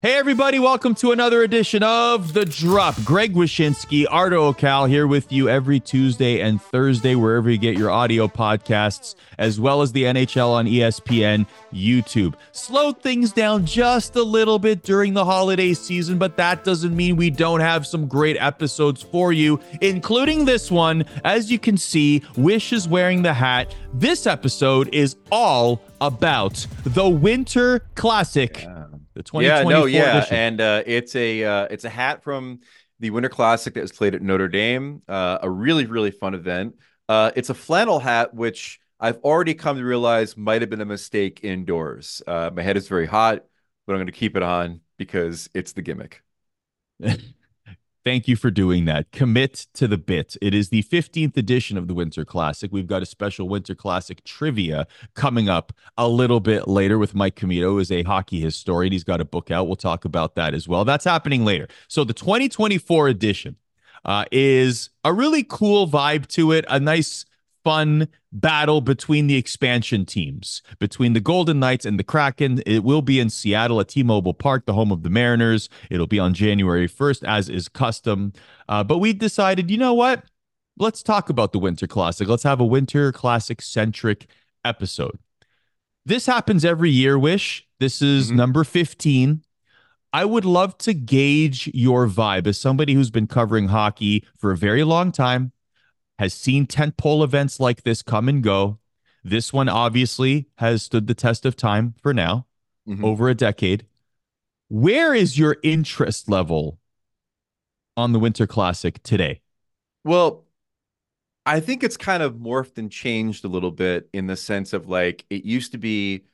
Hey, everybody, welcome to another edition of The Drop. Greg Wyshynski, Arda Öcal here with you every Tuesday and Thursday, wherever you get your audio podcasts, as well as the NHL on ESPN YouTube. Slowed things down just a little bit during the holiday season, but that doesn't mean we don't have some great episodes for you, including this one. As you can see, Wish is wearing the hat. This episode is all about the Winter Classic. Yeah. The Yeah, no, yeah, edition. and uh, it's a uh, it's a hat from the Winter Classic that was played at Notre Dame. Uh, a really really fun event. Uh, it's a flannel hat, which I've already come to realize might have been a mistake indoors. Uh, my head is very hot, but I'm going to keep it on because it's the gimmick. Thank you for doing that. Commit to the bit. It is the 15th edition of the Winter Classic. We've got a special Winter Classic trivia coming up a little bit later with Mike Commito, who is a hockey historian. He's got a book out. We'll talk about that as well. That's happening later. So the 2024 edition uh, is a really cool vibe to it, a nice fun battle between the expansion teams, between the Golden Knights and the Kraken. It will be in Seattle at T Mobile Park, the home of the Mariners. It'll be on January 1st, as is custom. Uh, but we decided, you know what? Let's talk about the Winter Classic. Let's have a Winter Classic centric episode. This happens every year, Wish. This is Mhm. number 15. I would love to gauge your vibe as somebody who's been covering hockey for a very long time, has seen tentpole events like this come and go. This one obviously has stood the test of time for now, Mhm. over a decade. Where is your interest level on the Winter Classic today? Well, I think it's kind of morphed and changed a little bit in the sense of like it used to be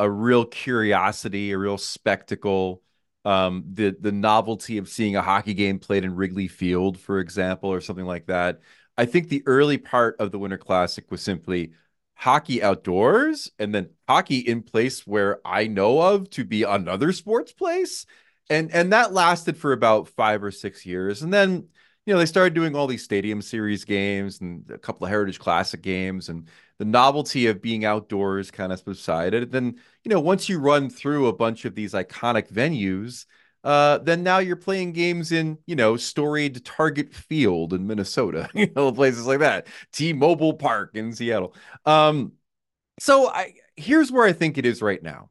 a real curiosity, a real spectacle. Um, the the novelty of seeing a hockey game played in Wrigley Field, for example, or something like that. I think the early part of the Winter Classic was simply hockey outdoors and then hockey in place where I know of to be another sports place. And and that lasted for about five or six years. And then you know, they started doing all these stadium series games and a couple of Heritage Classic games, and the novelty of being outdoors kind of subsided. And Then, you know, once you run through a bunch of these iconic venues, uh, then now you're playing games in, you know, storied Target Field in Minnesota, you know, places like that, T-Mobile Park in Seattle. Um, so I here's where I think it is right now.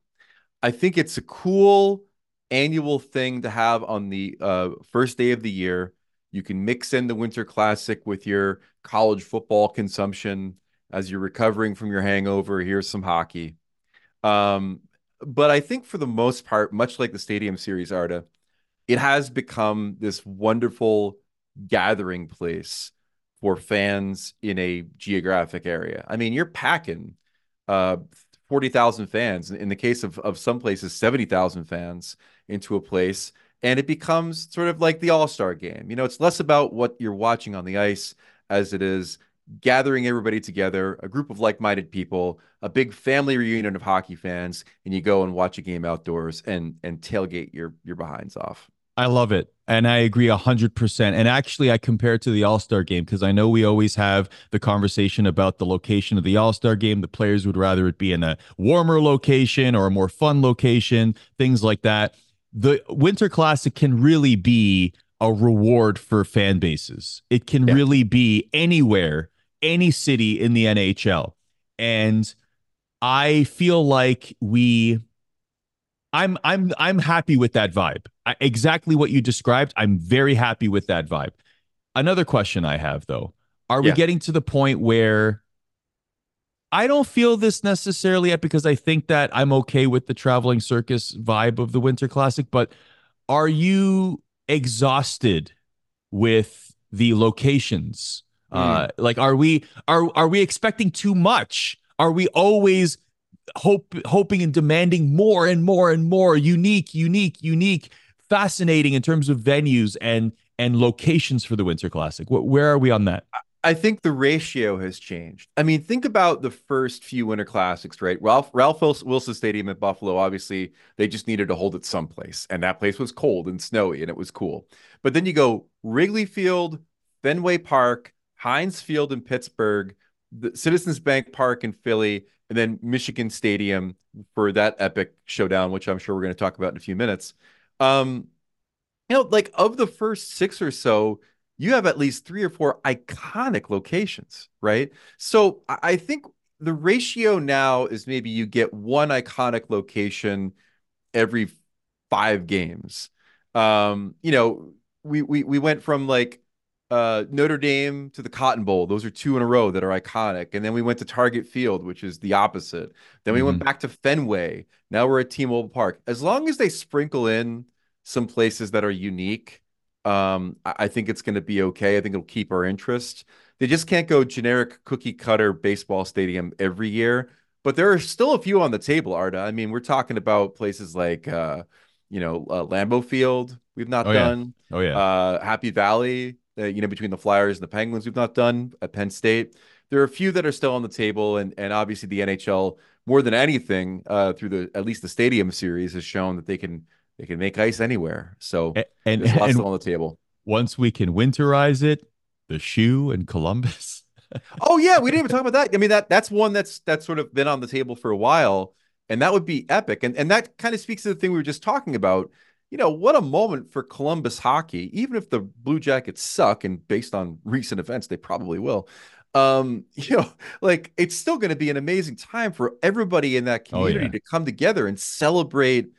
I think it's a cool annual thing to have on the uh, first day of the year. You can mix in the Winter Classic with your college football consumption as you're recovering from your hangover. Here's some hockey. Um, but I think for the most part, much like the Stadium Series, Arda, it has become this wonderful gathering place for fans in a geographic area. I mean, you're packing uh, 40,000 fans. In the case of, of some places, 70,000 fans into a place and it becomes sort of like the all-star game you know it's less about what you're watching on the ice as it is gathering everybody together a group of like-minded people a big family reunion of hockey fans and you go and watch a game outdoors and and tailgate your your behinds off I love it. And I agree 100%. And actually, I compare it to the All Star game because I know we always have the conversation about the location of the All Star game. The players would rather it be in a warmer location or a more fun location, things like that. The Winter Classic can really be a reward for fan bases. It can Yeah. really be anywhere, any city in the NHL. And I feel like we I'm I'm I'm happy with that vibe. I, exactly what you described. I'm very happy with that vibe. Another question I have though. Are we Yeah. getting to the point where I don't feel this necessarily yet because I think that I'm okay with the traveling circus vibe of the Winter Classic, but are you exhausted with the locations? Uh like are we are are we expecting too much? Are we always hope hoping and demanding more and more and more unique, unique, unique, fascinating in terms of venues and and locations for the Winter Classic? Wh- where are we on that? I think the ratio has changed. I mean, think about the first few Winter Classics, right? Ralph Ralph Wilson Stadium at Buffalo. Obviously, they just needed to hold it someplace, and that place was cold and snowy, and it was cool. But then you go Wrigley Field, Fenway Park, Heinz Field in Pittsburgh, the Citizens Bank Park in Philly, and then Michigan Stadium for that epic showdown, which I'm sure we're going to talk about in a few minutes. Um, you know, like of the first six or so, you have at least three or four iconic locations, right? So I think the ratio now is maybe you get one iconic location every five games. Um, you know, we we we went from like uh, Notre Dame to the Cotton Bowl. Those are two in a row that are iconic. And then we went to Target Field, which is the opposite. Then we mm-hmm. went back to Fenway. Now we're at T-Mobile Park. As long as they sprinkle in some places that are unique, um, I, I think it's going to be okay. I think it'll keep our interest. They just can't go generic cookie cutter baseball stadium every year. But there are still a few on the table, Arda. I mean, we're talking about places like, uh, you know, uh, Lambeau Field. We've not oh, done. Yeah. Oh yeah. Uh, Happy Valley. Uh, you know, between the Flyers and the Penguins, we've not done at Penn State. There are a few that are still on the table, and and obviously the NHL more than anything uh, through the at least the Stadium Series has shown that they can they can make ice anywhere. So and, and there's lots and on the table. Once we can winterize it, the shoe in Columbus. oh yeah, we didn't even talk about that. I mean that that's one that's that's sort of been on the table for a while, and that would be epic. And and that kind of speaks to the thing we were just talking about. You know, what a moment for Columbus hockey. Even if the Blue Jackets suck, and based on recent events, they probably will. Um, you know, like it's still going to be an amazing time for everybody in that community oh, yeah. to come together and celebrate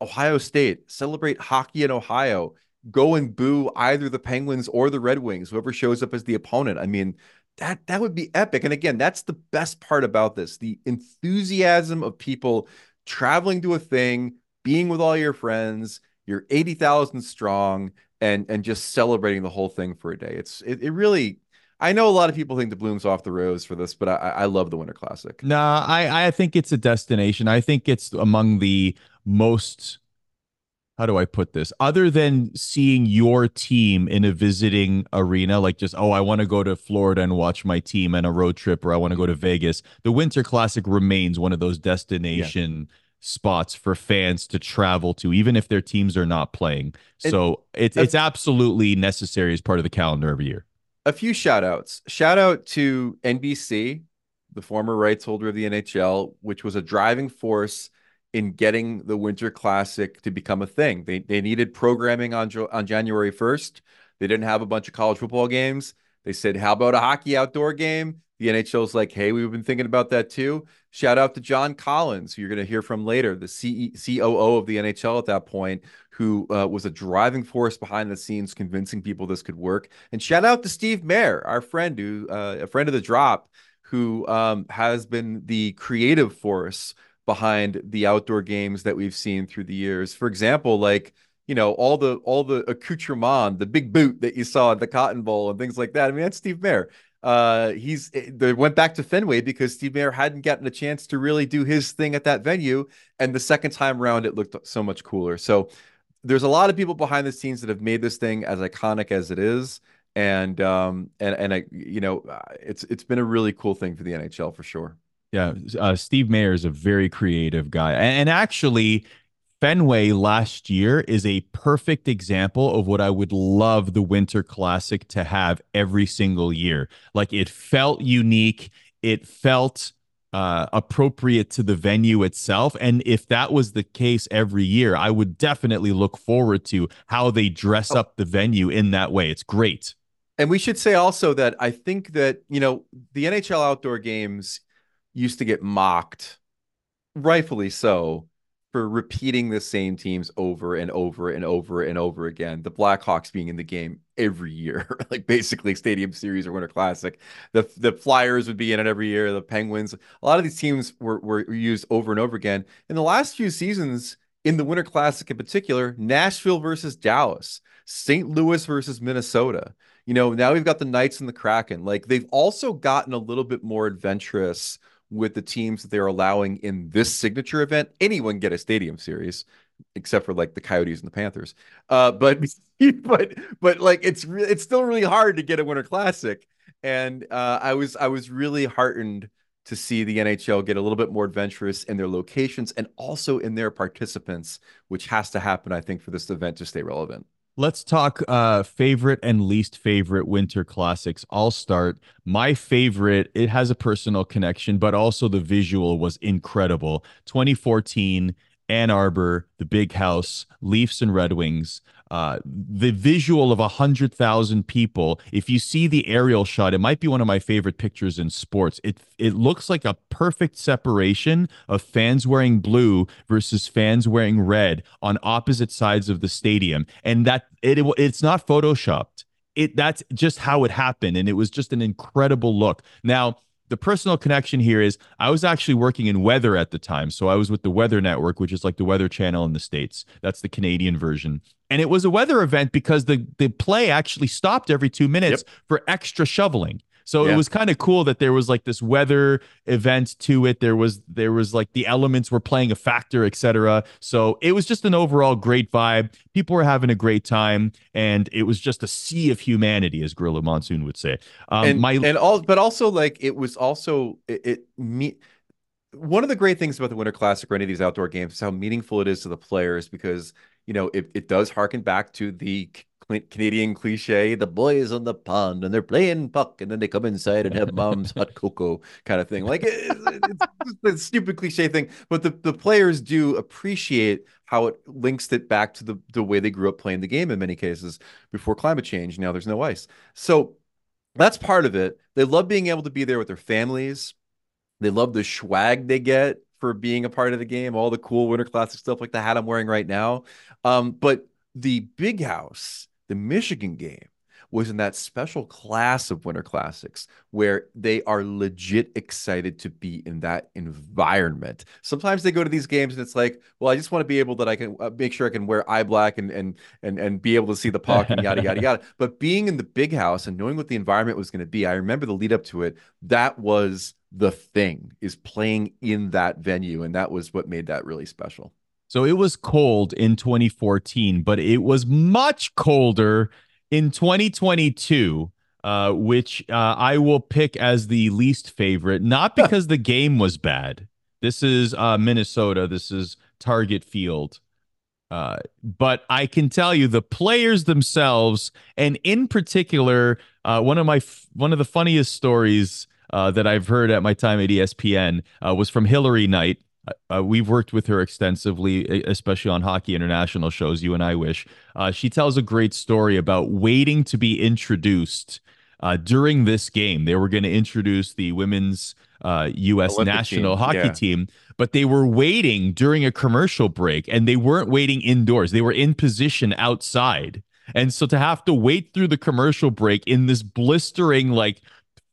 Ohio State, celebrate hockey in Ohio, go and boo either the Penguins or the Red Wings, whoever shows up as the opponent. I mean, that that would be epic. And again, that's the best part about this: the enthusiasm of people traveling to a thing, being with all your friends, you're 80,000 strong and and just celebrating the whole thing for a day. It's it, it really I know a lot of people think the bloom's off the rose for this, but I, I love the Winter Classic. Nah, I, I think it's a destination. I think it's among the most how do I put this? Other than seeing your team in a visiting arena, like just, oh, I want to go to Florida and watch my team and a road trip, or I want to go to Vegas, the Winter Classic remains one of those destination yeah. Spots for fans to travel to, even if their teams are not playing. So it's, it's absolutely necessary as part of the calendar every year a few shout outs. Shout out to NBC, the former rights holder of the NHL, which was a driving force in getting the Winter Classic to become a thing. They, they needed programming on, on January 1st. They didn't have a bunch of college football games. They said, How about a hockey outdoor game? The NHL's like, Hey, we've been thinking about that too. Shout out to John Collins, who you're going to hear from later, the C- COO of the NHL at that point, who uh, was a driving force behind the scenes, convincing people this could work. And shout out to Steve Mayer, our friend, who uh, a friend of the drop, who um, has been the creative force behind the outdoor games that we've seen through the years. For example, like you know all the all the accoutrement, the big boot that you saw at the Cotton Bowl and things like that. I mean, that's Steve Mayer. Uh, he's eh, they went back to Fenway because Steve Mayer hadn't gotten a chance to really do his thing at that venue, and the second time around, it looked so much cooler. So there's a lot of people behind the scenes that have made this thing as iconic as it is and um and and I you know uh, it's it's been a really cool thing for the NHL for sure. Yeah, uh, Steve Mayer is a very creative guy, and, and actually, Fenway last year is a perfect example of what I would love the Winter Classic to have every single year. Like it felt unique, it felt uh, appropriate to the venue itself. And if that was the case every year, I would definitely look forward to how they dress oh. up the venue in that way. It's great. And we should say also that I think that, you know, the NHL outdoor games used to get mocked, rightfully so, for repeating the same teams over and over and over and over again. The Blackhawks being in the game every year, like basically Stadium Series or Winter Classic. The the Flyers would be in it every year. The Penguins. A lot of these teams were were used over and over again. In the last few seasons, in the Winter Classic in particular, Nashville versus Dallas, St. Louis versus Minnesota. You know, now we've got the Knights and the Kraken. Like they've also gotten a little bit more adventurous with the teams that they're allowing in this signature event. Anyone get a stadium series, except for like the Coyotes and the Panthers. Uh, but but but like it's re- it's still really hard to get a Winter Classic, and uh, I was I was really heartened to see the NHL get a little bit more adventurous in their locations and also in their participants, which has to happen, I think, for this event to stay relevant. Let's talk uh, favorite and least favorite winter classics. I'll start. My favorite, it has a personal connection, but also the visual was incredible. 2014 Ann Arbor, the Big House, Leafs and Red Wings. Uh, the visual of a hundred thousand people. If you see the aerial shot, it might be one of my favorite pictures in sports. It it looks like a perfect separation of fans wearing blue versus fans wearing red on opposite sides of the stadium, and that it, it it's not photoshopped. It that's just how it happened, and it was just an incredible look. Now the personal connection here is I was actually working in weather at the time. So I was with the Weather Network, which is like the weather channel in the States. That's the Canadian version. And it was a weather event because the, the play actually stopped every two minutes yep. for extra shoveling. So yeah. it was kind of cool that there was like this weather event to it. There was there was like the elements were playing a factor, etc. So it was just an overall great vibe. People were having a great time, and it was just a sea of humanity, as Gorilla Monsoon would say. Um, and my and all, but also like it was also it, it me one of the great things about the Winter Classic or any of these outdoor games is how meaningful it is to the players because you know it, it does harken back to the Canadian cliche, the boys on the pond and they're playing puck and then they come inside and have mom's hot cocoa kind of thing. Like it's, it's a stupid cliche thing, but the, the players do appreciate how it links it back to the, the way they grew up playing the game in many cases before climate change. Now there's no ice. So that's part of it. They love being able to be there with their families. They love the swag they get for being a part of the game, all the cool Winter Classic stuff like the hat I'm wearing right now. Um, but the big house the Michigan game was in that special class of Winter Classics where they are legit excited to be in that environment. Sometimes they go to these games and it's like, well, I just want to be able that I can uh, make sure I can wear eye black and and and and be able to see the puck and yada yada yada. But being in the big house and knowing what the environment was going to be, I remember the lead up to it. That was the thing is playing in that venue, and that was what made that really special. So it was cold in 2014, but it was much colder in 2022, uh, which uh, I will pick as the least favorite, not because the game was bad. This is uh, Minnesota. This is Target Field. Uh, but I can tell you the players themselves, and in particular, uh, one of my f- one of the funniest stories uh, that I've heard at my time at ESPN uh, was from Hillary Knight, uh, we've worked with her extensively, especially on Hockey International shows. You and I wish. Uh, she tells a great story about waiting to be introduced uh, during this game. They were going to introduce the women's U.S. Uh, Olympic national team. hockey yeah. team, but they were waiting during a commercial break, and they weren't waiting indoors. They were in position outside, and so to have to wait through the commercial break in this blistering, like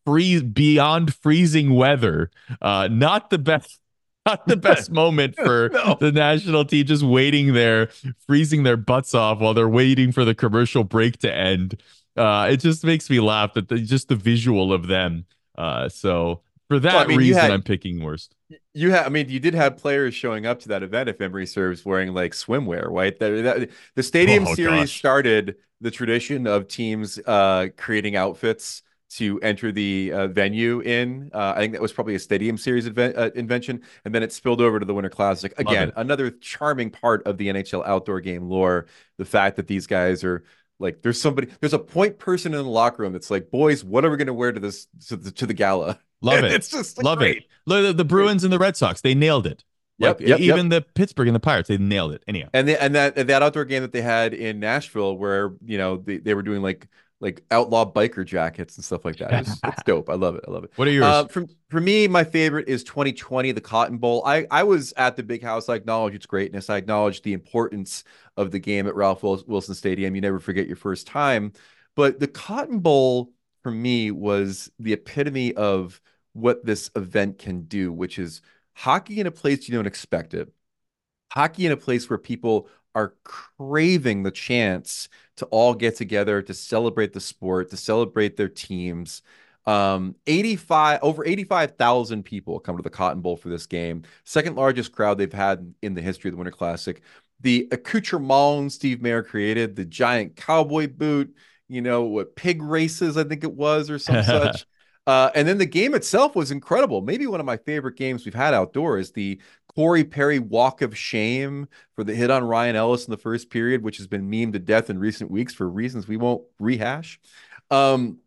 freeze beyond freezing weather, uh, not the best not the best moment for no. the national team just waiting there, freezing their butts off while they're waiting for the commercial break to end. Uh, it just makes me laugh that the, just the visual of them. Uh, so for that well, I mean, reason, had, I'm picking worst. You had, I mean, you did have players showing up to that event, if memory serves, wearing like swimwear, right? The, stadium oh, series gosh. started the tradition of teams uh, creating outfits to enter the uh, venue in. Uh, I think that was probably a Stadium Series event, uh, invention, and then it spilled over to the Winter Classic. Again, another charming part of the NHL outdoor game lore. The fact that these guys are like, there's somebody, there's a point person in the locker room that's like, boys, what are we going to wear to this to the, to the gala? Love it. it's just love great. it. The, the Bruins and the Red Sox, they nailed it. Yep, like, yep, even yep. the Pittsburgh and the Pirates, they nailed it. Anyhow, and the, and that that outdoor game that they had in Nashville, where you know they, they were doing like like outlaw biker jackets and stuff like that. It's, it's dope. I love it. I love it. What are yours? Uh, from for me, my favorite is 2020, the Cotton Bowl. I I was at the big house. I acknowledge its greatness. I acknowledge the importance of the game at Ralph Wilson Stadium. You never forget your first time. But the Cotton Bowl for me was the epitome of what this event can do, which is hockey in a place you don't expect it. Hockey in a place where people are craving the chance to all get together to celebrate the sport, to celebrate their teams. Um, 85 over 85,000 people come to the Cotton Bowl for this game. Second largest crowd they've had in the history of the Winter Classic. The accoutrement Steve Mayer created, the giant cowboy boot, you know, what pig races, I think it was, or some such. Uh, and then the game itself was incredible. Maybe one of my favorite games we've had outdoors. The Corey Perry walk of shame for the hit on Ryan Ellis in the first period, which has been memed to death in recent weeks for reasons we won't rehash. Um,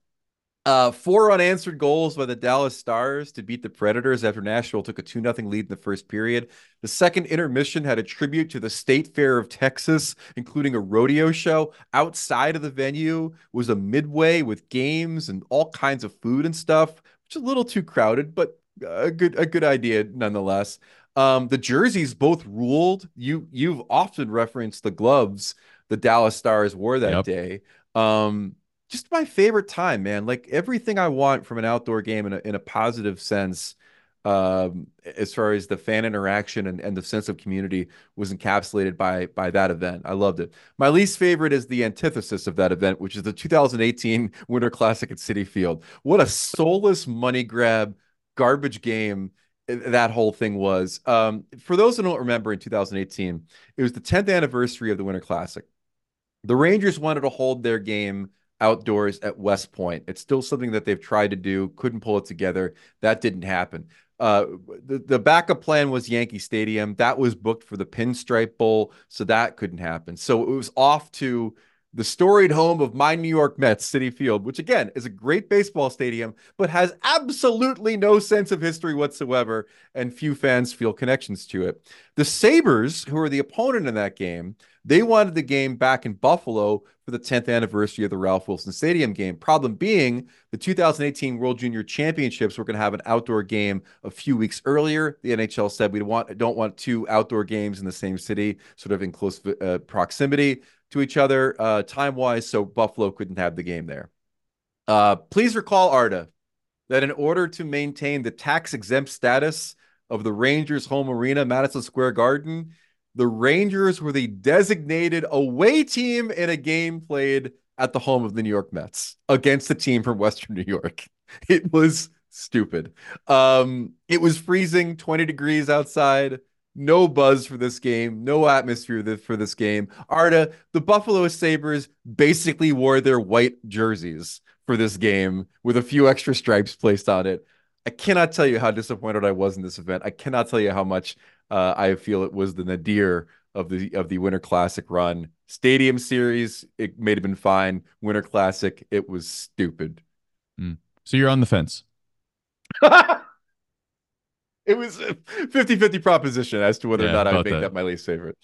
Uh, four unanswered goals by the Dallas Stars to beat the Predators after Nashville took a 2 0 lead in the first period. The second intermission had a tribute to the State Fair of Texas, including a rodeo show. Outside of the venue was a midway with games and all kinds of food and stuff, which is a little too crowded, but a good a good idea nonetheless. Um, the jerseys both ruled. You you've often referenced the gloves the Dallas Stars wore that yep. day. Um, just my favorite time, man. Like everything I want from an outdoor game in a, in a positive sense, um, as far as the fan interaction and, and the sense of community was encapsulated by by that event. I loved it. My least favorite is the antithesis of that event, which is the 2018 Winter Classic at Citi Field. What a soulless money grab, garbage game that whole thing was. Um, for those who don't remember, in 2018, it was the 10th anniversary of the Winter Classic. The Rangers wanted to hold their game outdoors at West Point. It's still something that they've tried to do, couldn't pull it together. That didn't happen. Uh, the, the backup plan was Yankee Stadium. That was booked for the Pinstripe Bowl, so that couldn't happen. So it was off to the storied home of my New York Mets, Citi Field, which again is a great baseball stadium, but has absolutely no sense of history whatsoever, and few fans feel connections to it. The Sabres, who are the opponent in that game, they wanted the game back in Buffalo for the 10th anniversary of the Ralph Wilson Stadium game. Problem being, the 2018 World Junior Championships were going to have an outdoor game a few weeks earlier. The NHL said we want don't want two outdoor games in the same city, sort of in close uh, proximity to each other uh, time wise, so Buffalo couldn't have the game there. Uh, please recall, Arda, that in order to maintain the tax exempt status of the Rangers' home arena, Madison Square Garden, the Rangers were the designated away team in a game played at the home of the New York Mets against a team from Western New York. It was stupid. Um, it was freezing, 20 degrees outside no buzz for this game, no atmosphere for this game. Arda, the Buffalo Sabres basically wore their white jerseys for this game with a few extra stripes placed on it. I cannot tell you how disappointed I was in this event. I cannot tell you how much uh, I feel it was the nadir of the of the Winter Classic run. Stadium Series, it may have been fine. Winter Classic, it was stupid. Mm. So you're on the fence. it was a 50-50 proposition as to whether yeah, or not I make that. that my least favorite.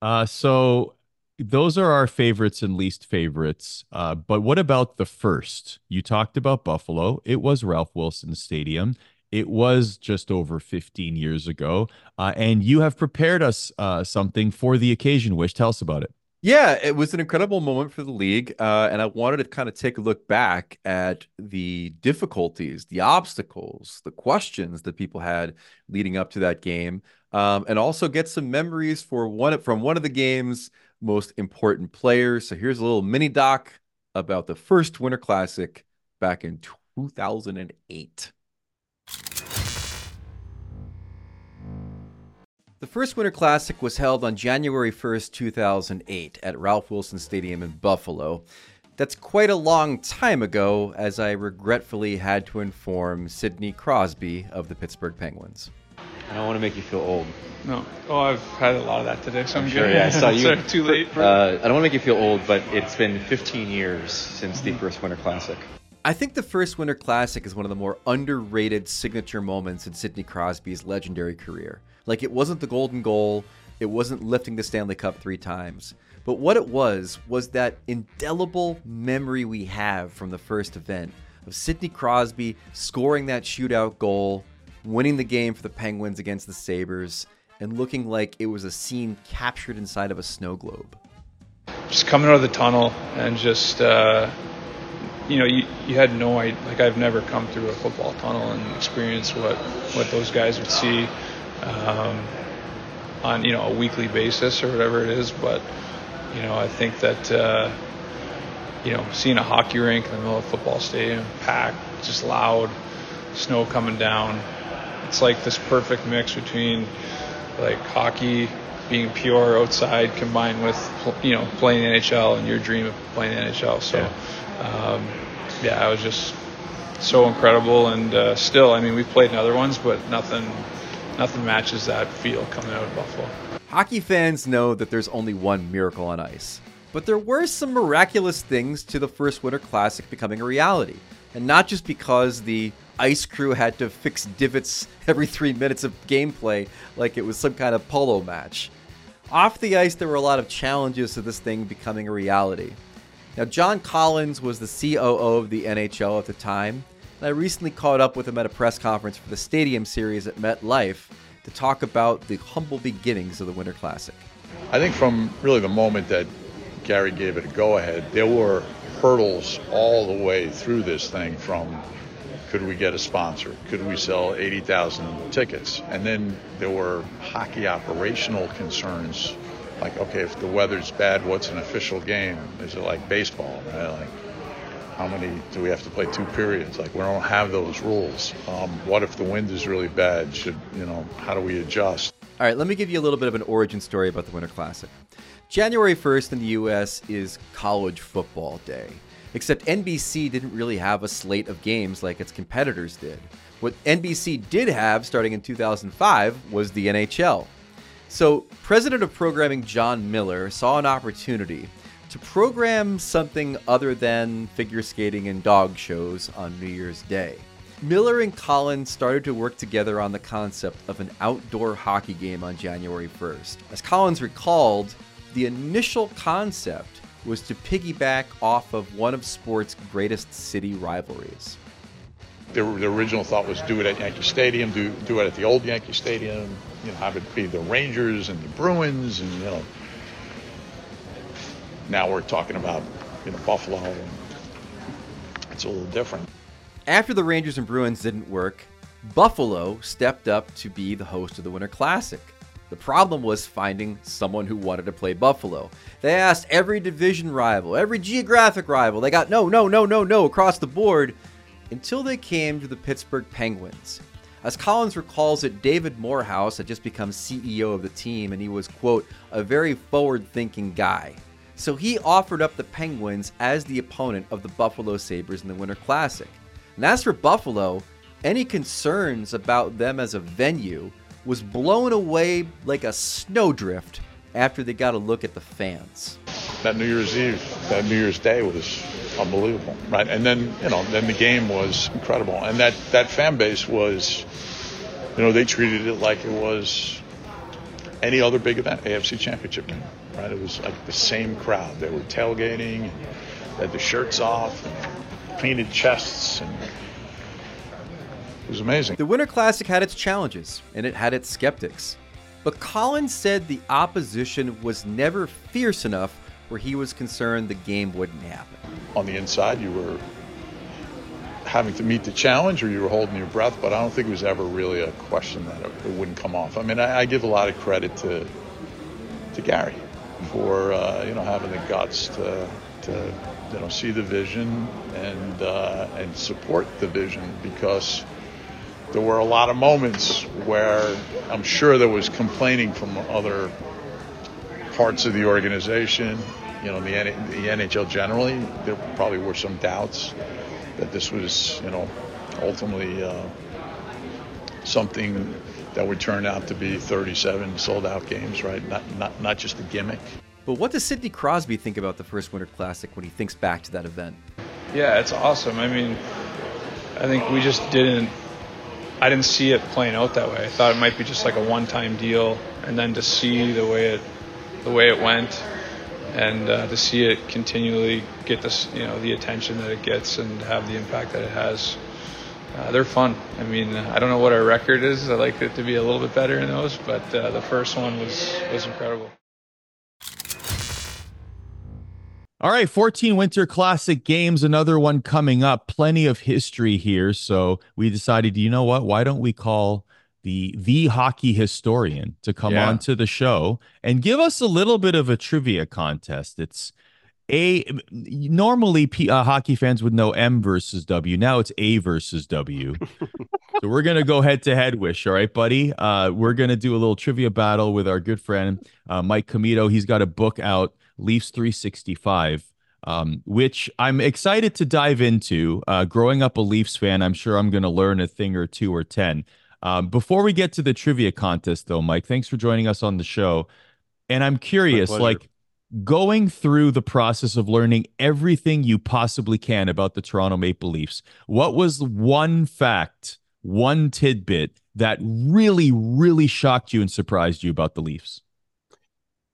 Uh, so those are our favorites and least favorites. Uh, but what about the first? You talked about Buffalo. It was Ralph Wilson Stadium. It was just over 15 years ago. Uh, and you have prepared us uh, something for the occasion. Wish, tell us about it. Yeah, it was an incredible moment for the league. Uh, and I wanted to kind of take a look back at the difficulties, the obstacles, the questions that people had leading up to that game. Um, and also get some memories for one from one of the game's most important players. So here's a little mini doc about the first Winter Classic back in 2008. The first Winter Classic was held on January 1st, 2008, at Ralph Wilson Stadium in Buffalo. That's quite a long time ago, as I regretfully had to inform Sidney Crosby of the Pittsburgh Penguins. I don't want to make you feel old. No. Oh, I've had a lot of that today, so I'm, I'm sure, good. Yeah, I saw you. too late. Uh, I don't want to make you feel old, but it's been 15 years since the first Winter Classic. I think the first Winter Classic is one of the more underrated signature moments in Sidney Crosby's legendary career. Like, it wasn't the golden goal, it wasn't lifting the Stanley Cup three times. But what it was, was that indelible memory we have from the first event of Sidney Crosby scoring that shootout goal, winning the game for the Penguins against the Sabres, and looking like it was a scene captured inside of a snow globe. Just coming out of the tunnel and just, uh, you know, you, you had no idea. Like, I've never come through a football tunnel and experienced what, what those guys would see um, on you know a weekly basis or whatever it is. But you know, I think that uh, you know seeing a hockey rink in the middle of a football stadium, packed, just loud, snow coming down, it's like this perfect mix between like hockey being pure outside combined with you know playing NHL and your dream of playing NHL. So yeah, um, yeah I was just so incredible and uh, still I mean we've played in other ones but nothing nothing matches that feel coming out of Buffalo. Hockey fans know that there's only one miracle on ice, but there were some miraculous things to the first Winter Classic becoming a reality. And not just because the ice crew had to fix divots every three minutes of gameplay like it was some kind of polo match. Off the ice, there were a lot of challenges to this thing becoming a reality. Now, John Collins was the COO of the NHL at the time, and I recently caught up with him at a press conference for the Stadium Series at MetLife to talk about the humble beginnings of the Winter Classic. I think from really the moment that Gary gave it a go ahead, there were hurdles all the way through this thing from could we get a sponsor? Could we sell 80,000 tickets? And then there were hockey operational concerns like, okay, if the weather's bad, what's an official game? Is it like baseball? Right? Like, how many do we have to play two periods? Like, we don't have those rules. Um, what if the wind is really bad? Should, you know, how do we adjust? All right, let me give you a little bit of an origin story about the Winter Classic. January 1st in the US is college football day. Except NBC didn't really have a slate of games like its competitors did. What NBC did have starting in 2005 was the NHL. So, President of Programming Jon Miller saw an opportunity to program something other than figure skating and dog shows on New Year's Day. Miller and Collins started to work together on the concept of an outdoor hockey game on January 1st. As Collins recalled, the initial concept was to piggyback off of one of sport's greatest city rivalries. The, the original thought was do it at Yankee Stadium, do, do it at the old Yankee Stadium, you know, have it be the Rangers and the Bruins, and you know. Now we're talking about you know Buffalo. And it's a little different. After the Rangers and Bruins didn't work, Buffalo stepped up to be the host of the Winter Classic. The problem was finding someone who wanted to play Buffalo. They asked every division rival, every geographic rival. They got no, no, no, no, no across the board until they came to the Pittsburgh Penguins. As Collins recalls it, David Morehouse had just become CEO of the team and he was, quote, a very forward thinking guy. So he offered up the Penguins as the opponent of the Buffalo Sabres in the Winter Classic. And as for Buffalo, any concerns about them as a venue was blown away like a snowdrift after they got a look at the fans. That New Year's Eve, that New Year's Day was unbelievable, right? And then you know, then the game was incredible, and that that fan base was, you know, they treated it like it was any other big event, AFC Championship game, right? It was like the same crowd. They were tailgating, and had the shirts off, and painted chests, and it was amazing. The Winter Classic had its challenges, and it had its skeptics. But Collins said the opposition was never fierce enough where he was concerned the game wouldn't happen. On the inside, you were having to meet the challenge or you were holding your breath, but I don't think it was ever really a question that it, wouldn't come off. I mean, I, I, give a lot of credit to to Gary for uh, you know having the guts to to you know see the vision and uh, and support the vision because there were a lot of moments where I'm sure there was complaining from other parts of the organization, you know, the, the NHL generally. There probably were some doubts that this was, you know, ultimately uh, something that would turn out to be 37 sold out games, right? Not, not, not just a gimmick. But what does Sidney Crosby think about the first Winter Classic when he thinks back to that event? Yeah, it's awesome. I mean, I think we just didn't I didn't see it playing out that way. I thought it might be just like a one-time deal, and then to see the way it, the way it went, and uh, to see it continually get this, you know, the attention that it gets and have the impact that it has. Uh, they're fun. I mean, I don't know what our record is. I like it to be a little bit better in those, but uh, the first one was was incredible. All right, 14 Winter Classic games, another one coming up. Plenty of history here. So we decided, you know what? Why don't we call the the hockey historian to come yeah. on to the show and give us a little bit of a trivia contest. It's a normally P, uh, hockey fans would know M versus W. Now it's A versus W. so we're gonna go head to head. Wish, all right, buddy. Uh, we're gonna do a little trivia battle with our good friend uh, Mike Commito. He's got a book out Leafs 365, um, which I'm excited to dive into. Uh, growing up a Leafs fan, I'm sure I'm going to learn a thing or two or 10. Um, before we get to the trivia contest, though, Mike, thanks for joining us on the show. And I'm curious, like, going through the process of learning everything you possibly can about the Toronto Maple Leafs, what was one fact, one tidbit that really, really shocked you and surprised you about the Leafs?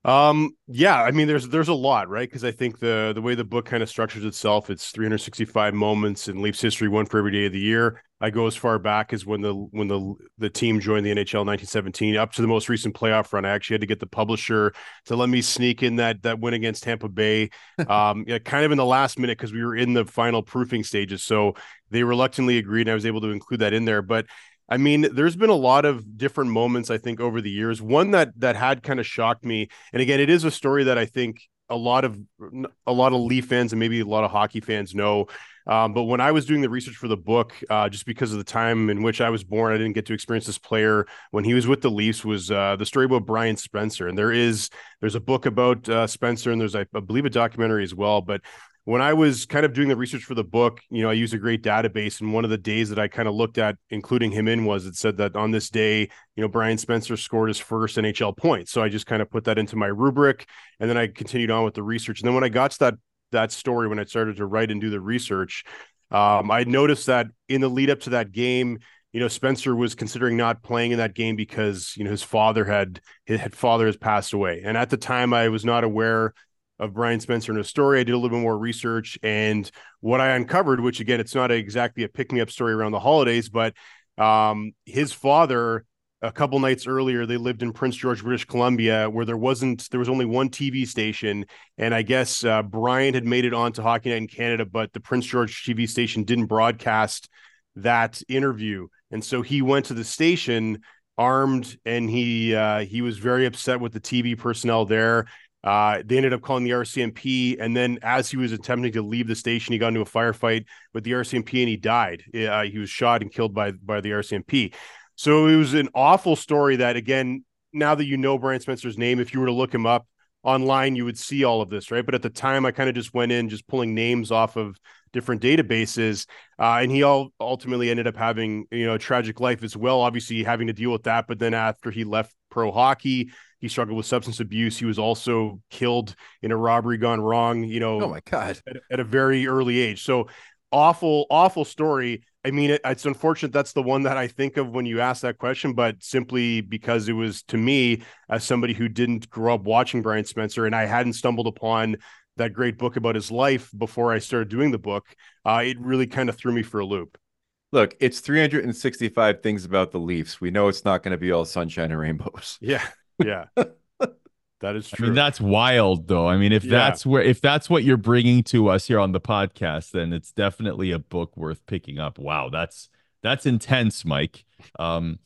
Um, yeah, I mean, there's there's a lot, right? Because I think the the way the book kind of structures itself, it's 365 moments in Leafs history, one for every day of the year. I go as far back as when the when the the team joined the NHL in 1917, up to the most recent playoff run. I actually had to get the publisher to let me sneak in that that win against Tampa Bay, um, yeah, kind of in the last minute because we were in the final proofing stages. So they reluctantly agreed, and I was able to include that in there. But I mean, there's been a lot of different moments I think over the years. One that that had kind of shocked me, and again, it is a story that I think a lot of a lot of Leaf fans and maybe a lot of hockey fans know. Um, but when I was doing the research for the book, uh, just because of the time in which I was born, I didn't get to experience this player when he was with the Leafs. Was uh, the story about Brian Spencer? And there is there's a book about uh, Spencer, and there's I believe a documentary as well. But when I was kind of doing the research for the book, you know, I used a great database, and one of the days that I kind of looked at, including him in, was it said that on this day, you know, Brian Spencer scored his first NHL point. So I just kind of put that into my rubric, and then I continued on with the research. And then when I got to that that story, when I started to write and do the research, um, I noticed that in the lead up to that game, you know, Spencer was considering not playing in that game because you know his father had his father has passed away, and at the time I was not aware of Brian Spencer and his story. I did a little bit more research, and what I uncovered, which again, it's not exactly a pick me up story around the holidays, but um, his father, a couple nights earlier, they lived in Prince George, British Columbia, where there wasn't, there was only one TV station, and I guess uh, Brian had made it onto Hockey Night in Canada, but the Prince George TV station didn't broadcast that interview, and so he went to the station armed and he uh, he was very upset with the TV personnel there uh, they ended up calling the RCMP, and then as he was attempting to leave the station, he got into a firefight with the RCMP and he died. Uh, he was shot and killed by by the RCMP. So it was an awful story. That again, now that you know Brian Spencer's name, if you were to look him up online, you would see all of this, right? But at the time, I kind of just went in, just pulling names off of different databases, uh, and he all ultimately ended up having you know a tragic life as well. Obviously, having to deal with that, but then after he left pro hockey he struggled with substance abuse. He was also killed in a robbery gone wrong, you know. Oh my God. At, at a very early age. So awful, awful story. I mean, it, it's unfortunate that's the one that I think of when you ask that question, but simply because it was to me, as somebody who didn't grow up watching Brian Spencer and I hadn't stumbled upon that great book about his life before I started doing the book, uh, it really kind of threw me for a loop. Look, it's 365 things about the Leafs. We know it's not going to be all sunshine and rainbows. Yeah. Yeah. That is true. I mean, that's wild, though. I mean, if yeah. that's where, if that's what you're bringing to us here on the podcast, then it's definitely a book worth picking up. Wow, that's that's intense, Mike. Um,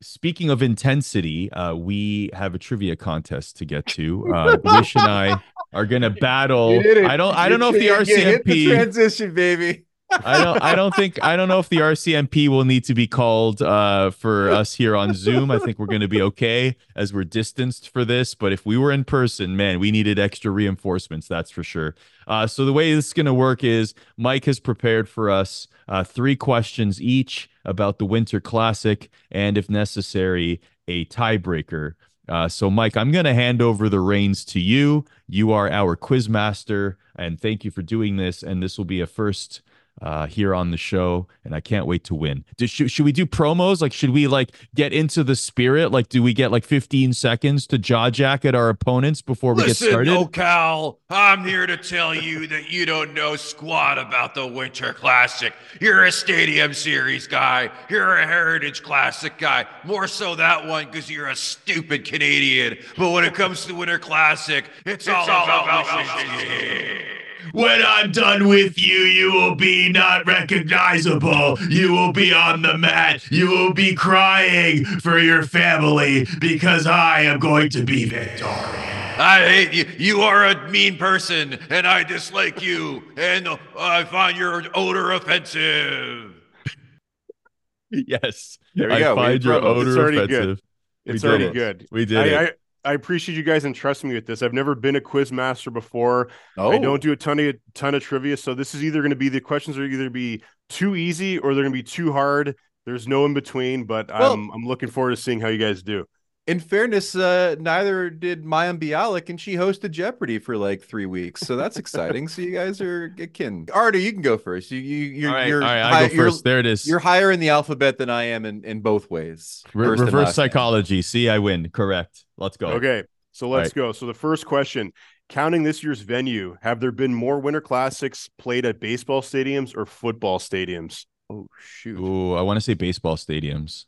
speaking of intensity, uh, we have a trivia contest to get to. Uh, Wish and I are gonna battle. I don't, I don't know if the RCMP the transition, baby. I don't I don't think I don't know if the RCMP will need to be called uh, for us here on Zoom. I think we're going to be okay as we're distanced for this. But if we were in person, man, we needed extra reinforcements. That's for sure. Uh, so the way this is going to work is Mike has prepared for us uh, three questions each about the Winter Classic, and if necessary, a tiebreaker. Uh, so, Mike, I'm going to hand over the reins to you. You are our quiz master, and thank you for doing this. And this will be a first uh, here on the show, and I can't wait to win. Do, should, should we do promos? Like, should we like get into the spirit? Like, do we get like 15 seconds to jaw jacket our opponents before we Listen, get started? No, Cal, I'm here to tell you that you don't know squat about the Winter Classic. You're a Stadium Series guy. You're a Heritage Classic guy. More so that one because you're a stupid Canadian. But when it comes to Winter Classic, it's, it's all, all, about, about when I'm done with you, you will be not recognizable. You will be on the mat. You will be crying for your family because I am going to be victorious. I hate you. You are a mean person, and I dislike you, and I find your odor offensive. yes, there we I go. find your odor it's offensive. Good. It's already it. good. We did I, it. I appreciate you guys entrusting me with this. I've never been a quiz master before. Oh. I don't oh. do a ton of ton of trivia, so this is either going to be the questions are either be too easy or they're going to be too hard. There's no in between, but well, I'm I'm looking forward to seeing how you guys do. In fairness, uh, neither did Mayim Bialik, and she hosted Jeopardy for like three weeks, so that's exciting. so you guys are akin. Arda, you can go first. You, you, you're, all right, you're, all right, hi- I go you're- first. There it is. You're higher in the alphabet than I am in, in both ways. Re- reverse last name. psychology. See, I win. Correct. Let's go. Okay, so let's go. So the first question, counting this year's venue, have there been more Winter Classics played at baseball stadiums or football stadiums? Oh shoot! Ooh, I want to say baseball stadiums.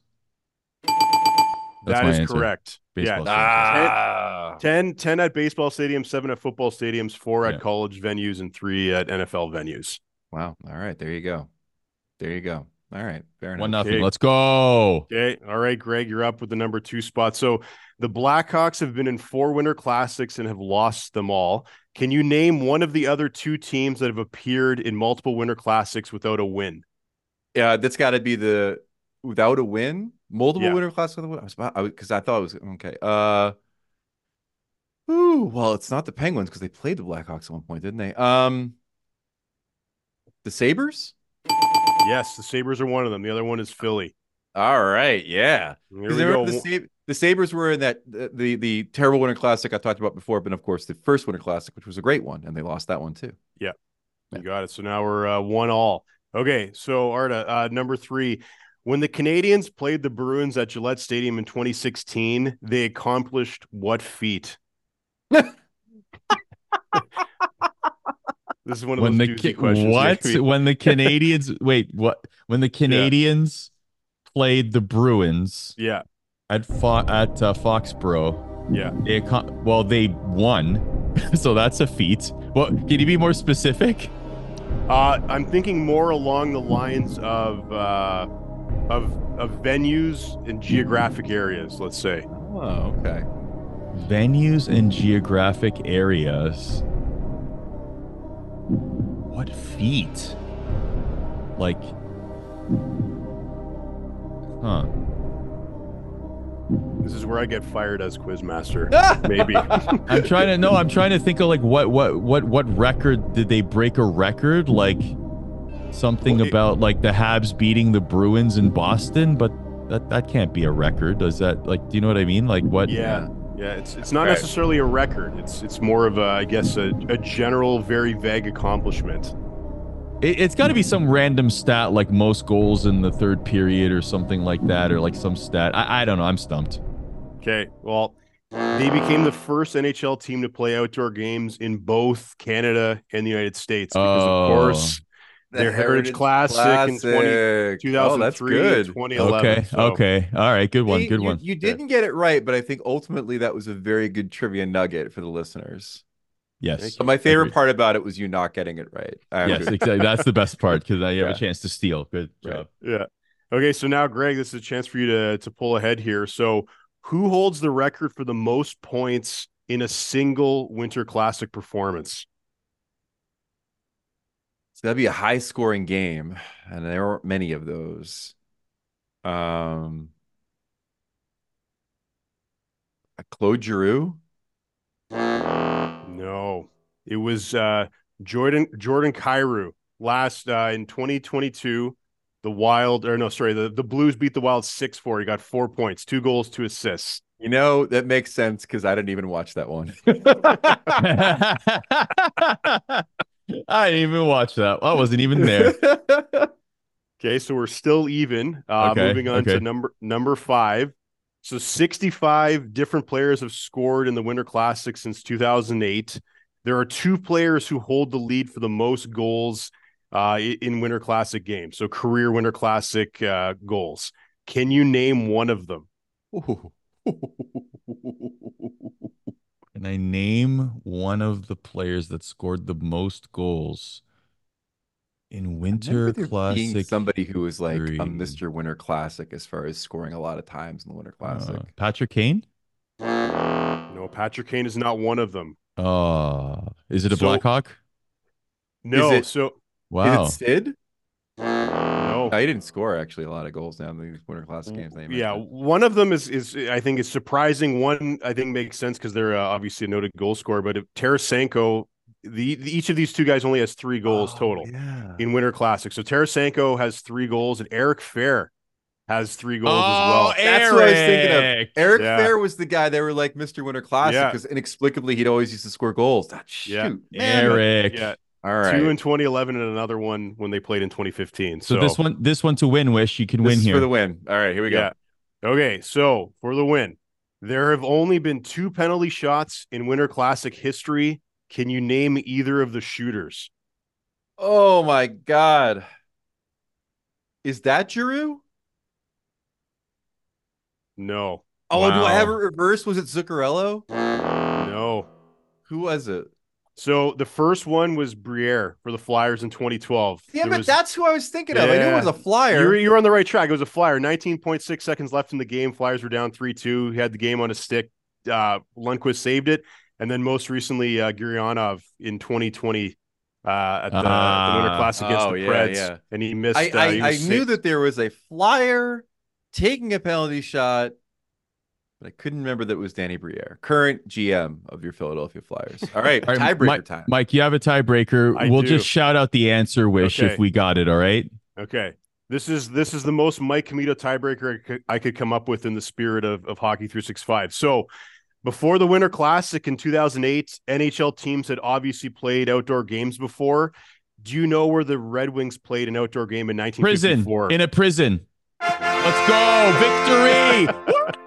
That's That my is answer. correct. Baseball yeah. Ah, 10, 10 at baseball stadiums, seven at football stadiums, four at Yeah. college venues, and three at NFL venues. wow. All right, there you go. There you go. All right, fair enough. One nothing. Okay. Let's go. Okay. All right, Greg, you're up with the number two spot. So the Blackhawks have been in four Winter Classics and have lost them all. Can you name one of the other two teams that have appeared in multiple Winter Classics without a win? Yeah, that's got to be the without a win, multiple Yeah. winter class with a win. I was about because I, thought it was okay. Uh, ooh, well, it's not the Penguins because they played the Blackhawks at one point, didn't they? Um, the Sabres. Yes, the Sabres are one of them. The other one is Philly. All right, yeah. Here 'Cause we go. The, Sab- the Sabres were in that the, the the terrible winter classic I talked about before, but of course the first winter classic, which was a great one, and they lost that one too. Yeah, you got it. So now we're uh, one all. Okay. So Arda, uh, number three. When the Canadiens played the Bruins at Gillette Stadium in 2016, they accomplished what feat? this is one of When those the doozy Ca- questions. what? maybe. When the Canadiens wait, what? When the Canadiens played the Bruins Yeah. at Fo- at uh, Foxborough, Yeah. they accom- well they won, so that's a feat. Well, can you be more specific? Uh, I'm thinking more along the lines of uh, of of venues and geographic areas. Let's say. Oh, okay. Venues and geographic areas. What feat? Like, huh? This is where I get fired as quizmaster. Maybe. I'm trying to no. I'm trying to think of like what what what what record did they break a record like something Well, it- about like the Habs beating the Bruins in Boston, but that that can't be a record. Does that like do you know what I mean? Like what? Yeah. Yeah, it's it's not Right. necessarily a record. It's it's more of a I guess a, a general, very vague accomplishment. It, it's got to be some random stat like most goals in the third period or something like that, or like some stat. I, I don't know. I'm stumped. Okay, well, they became the first NHL team to play outdoor games in both Canada and the United States because, Oh. of course, Their Heritage Classic in 20 Classic. 2003, Oh, that's good. 2011. Okay. so- Okay. All right. Good one. See, Good you, one. You didn't get it right, but I think ultimately that was a very good trivia nugget for the listeners. Yes. So my favorite Agreed. part about it was you not getting it right. I Yes. agree. Exactly. That's the best part because I have Yeah. a chance to steal. Good Right. job. Yeah. Okay, so now Greg, this is a chance for you to to pull ahead here. So, who holds the record for the most points in a single Winter Classic performance? So that'd be a high scoring game, and there aren't many of those. Um, a Claude Giroux. No, it was uh, Jordan Jordan Kyrou last uh, in 2022. The Wild, or no, sorry, the, the Blues beat the Wild six four. He got four points, two goals, two assists. You know that makes sense because I didn't even watch that one. I didn't even watch that. I wasn't even there. Okay, so we're still even. Uh, Okay, moving on okay. to number number five. So 65 different players have scored in the Winter Classic since 2008. There are two players who hold the lead for the most goals uh, in Winter Classic games. So career Winter Classic uh, goals. Can you name one of them? Can I name one of the players that scored the most goals in Winter Remember there being Classic? somebody who was like three. a Mr. Winter Classic as far as scoring a lot of times in the Winter Classic. Uh, Patrick Kane? No, Patrick Kane is not one of them. Uh, is it a So- Blackhawk? No, it- so Wow. Is it Sid? No. Oh, he didn't score actually a lot of goals now in these Winter Classic games. Yeah, mentioned. one of them is is I think is surprising. One I think makes sense because they're uh, obviously a noted goal scorer. But if Tarasenko, the, the each of these two guys only has three goals Oh, total Yeah. in Winter Classic. So Tarasenko has three goals, and Eric Fehr has three goals Oh, as well. That's what I was thinking of. Eric. Eric Yeah. Fehr was the guy they were like Mr. Winter Classic Yeah. because inexplicably he'd always used to score goals. Ah, shoot, Yeah. man. Eric. Yeah, All right. two in 2011 and another one when they played in 2015. So, this one, this one to win, wish you can This win here. for the win. All right, here we go. Yeah. Okay, so for the win, there have only been two penalty shots in Winter Classic history. Can you name either of the shooters? Oh my God. Is that Giroux? No, Oh, do I have it Wow. reversed? Was it Zuccarello? no. Who was it? So the first one was Briere for the Flyers in 2012. Damn There it, was- that's who I was thinking of. I knew it was a flyer. You're, you're on the right track. It was a flyer. 19.6 seconds left in the game. Flyers were down 3 2. He had the game on his stick. Uh, Lundqvist saved it. And then most recently, uh, Gurianov in 2020 uh, at the, the Winter Ah. Classic against Oh, the yeah, Preds. yeah. And he missed. I, uh, he I was knew that there was a flyer taking a penalty shot, but I couldn't remember that it was Danny Briere, current GM of your Philadelphia Flyers. All right, All right, tiebreaker Mike, time. Mike, you have a tiebreaker. I we'll do. just shout out the answer, wish, Okay. if we got it. All right. Okay. This is this is the most Mike Commito tiebreaker I could, I could come up with in the spirit of, of Hockey 365. So before the Winter Classic in 2008, NHL teams had obviously played outdoor games before. Do you know where the Red Wings played an outdoor game in Prison in a prison. Let's go. Victory.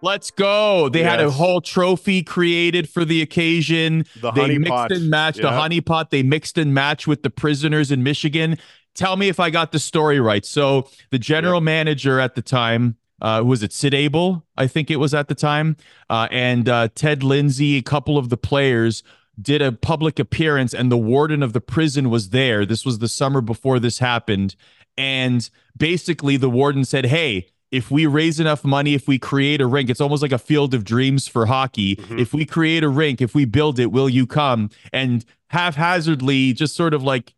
Let's go. They had a whole trophy created for the occasion. the they honey mixed pot. and matched the Yeah. honey pot. They mixed and matched with the prisoners in Michigan. Tell me if I got the story right. So the general manager at the time, uh, was it Sid Abel? I think it was at the time, uh, and uh, Ted Lindsay, a couple of the players did a public appearance, and the warden of the prison was there. This was the summer before this happened, and basically the warden said, "Hey." If we raise enough money, if we create a rink, it's almost like a field of dreams for hockey. Mhm. If we create a rink, if we build it, will you come? And haphazardly, just sort of like,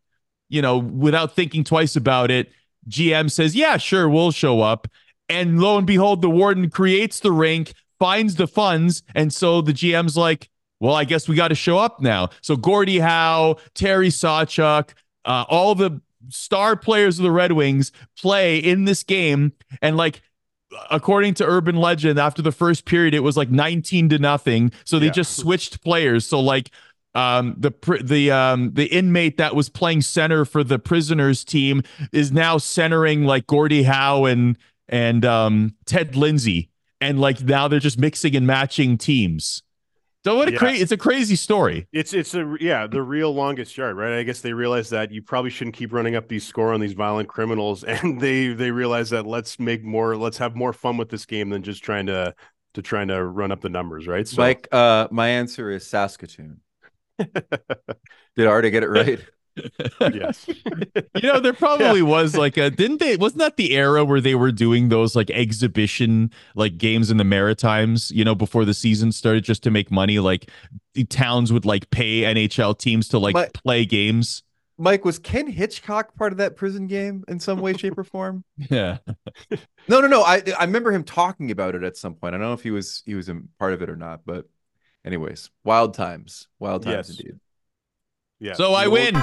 you know, without thinking twice about it, GM says, Yeah, sure, we'll show up. And lo and behold, the warden creates the rink, finds the funds. And so the GM's like, Well, I guess we got to show up now. So Gordie Howe, Terry Sawchuk, uh, all the star players of the Red Wings play in this game. And like, according to urban legend, after the first period, it was like 19 to nothing. So they Yeah. just switched players. So like um the the um the inmate that was playing center for the prisoners team is now centering like Gordie Howe and and um Ted Lindsay and like now they're just mixing and matching teams. So what a Yeah. crazy it's a crazy story. It's it's a yeah the real longest yard right. I guess they realized that you probably shouldn't keep running up these score on these violent criminals, and they they realized that let's make more let's have more fun with this game than just trying to to trying to run up the numbers right. So Mike, uh, my answer is Saskatoon. Did Artie get it right? yes, You know, there probably was like a didn't they wasn't that the era where they were doing those like exhibition like games in the Maritimes, you know, before the season started just to make money like the towns would like pay NHL teams to like My- play games. Mike, was Ken Hitchcock part of that prison game in some way, shape, or form? Yeah. No, no, no. I I remember him talking about it at some point. I don't know if he was he was a part of it or not, but anyways, wild times, wild times Yes. indeed. yeah. So I win.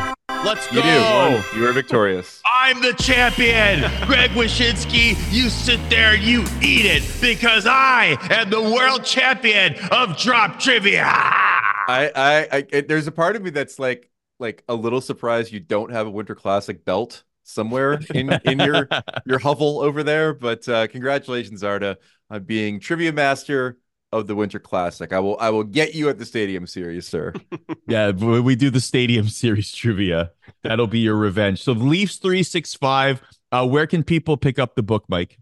Let's You go. do. You are victorious. I'm the champion. Greg Wyshynski, you sit there, you eat it, because I am the world champion of drop trivia. I, I, I it- there's a part of me that's like, like a little surprised you don't have a Winter Classic belt somewhere in in your your hovel over there. But uh, congratulations, Arda, on being trivia master of the Winter Classic. I will, I will get you at the Stadium Series, sir. Yeah, when we do the Stadium Series trivia, that'll be your revenge. So Leafs 365, uh, where can people pick up the book, Mike?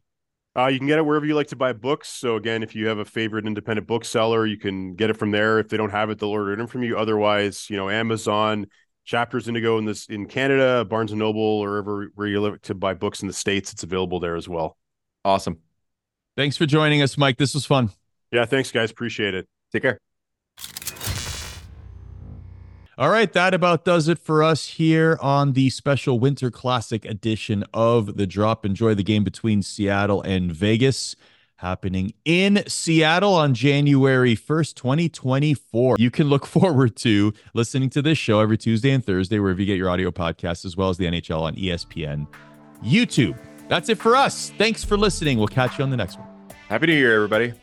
Uh, you can get it wherever you like to buy books. So again, if you have a favorite independent bookseller, you can get it from there. If they don't have it, they'll order it in from you. Otherwise, you know, Amazon, Chapters Indigo in this in Canada, Barnes and Noble, or wherever where you live to buy books in the states, it's available there as well. Awesome. Thanks for joining us, Mike. This was fun. Yeah, thanks guys, appreciate it. Take care. All right, that about does it for us here on the special Winter Classic edition of The Drop. Enjoy the game between Seattle and Vegas happening in Seattle on January 1st, 2024. You can look forward to listening to this show every Tuesday and Thursday, wherever you get your audio podcasts, as well as the NHL on ESPN, YouTube, That's it for us. Thanks for listening. We'll catch you on the next one. Happy New Year, everybody.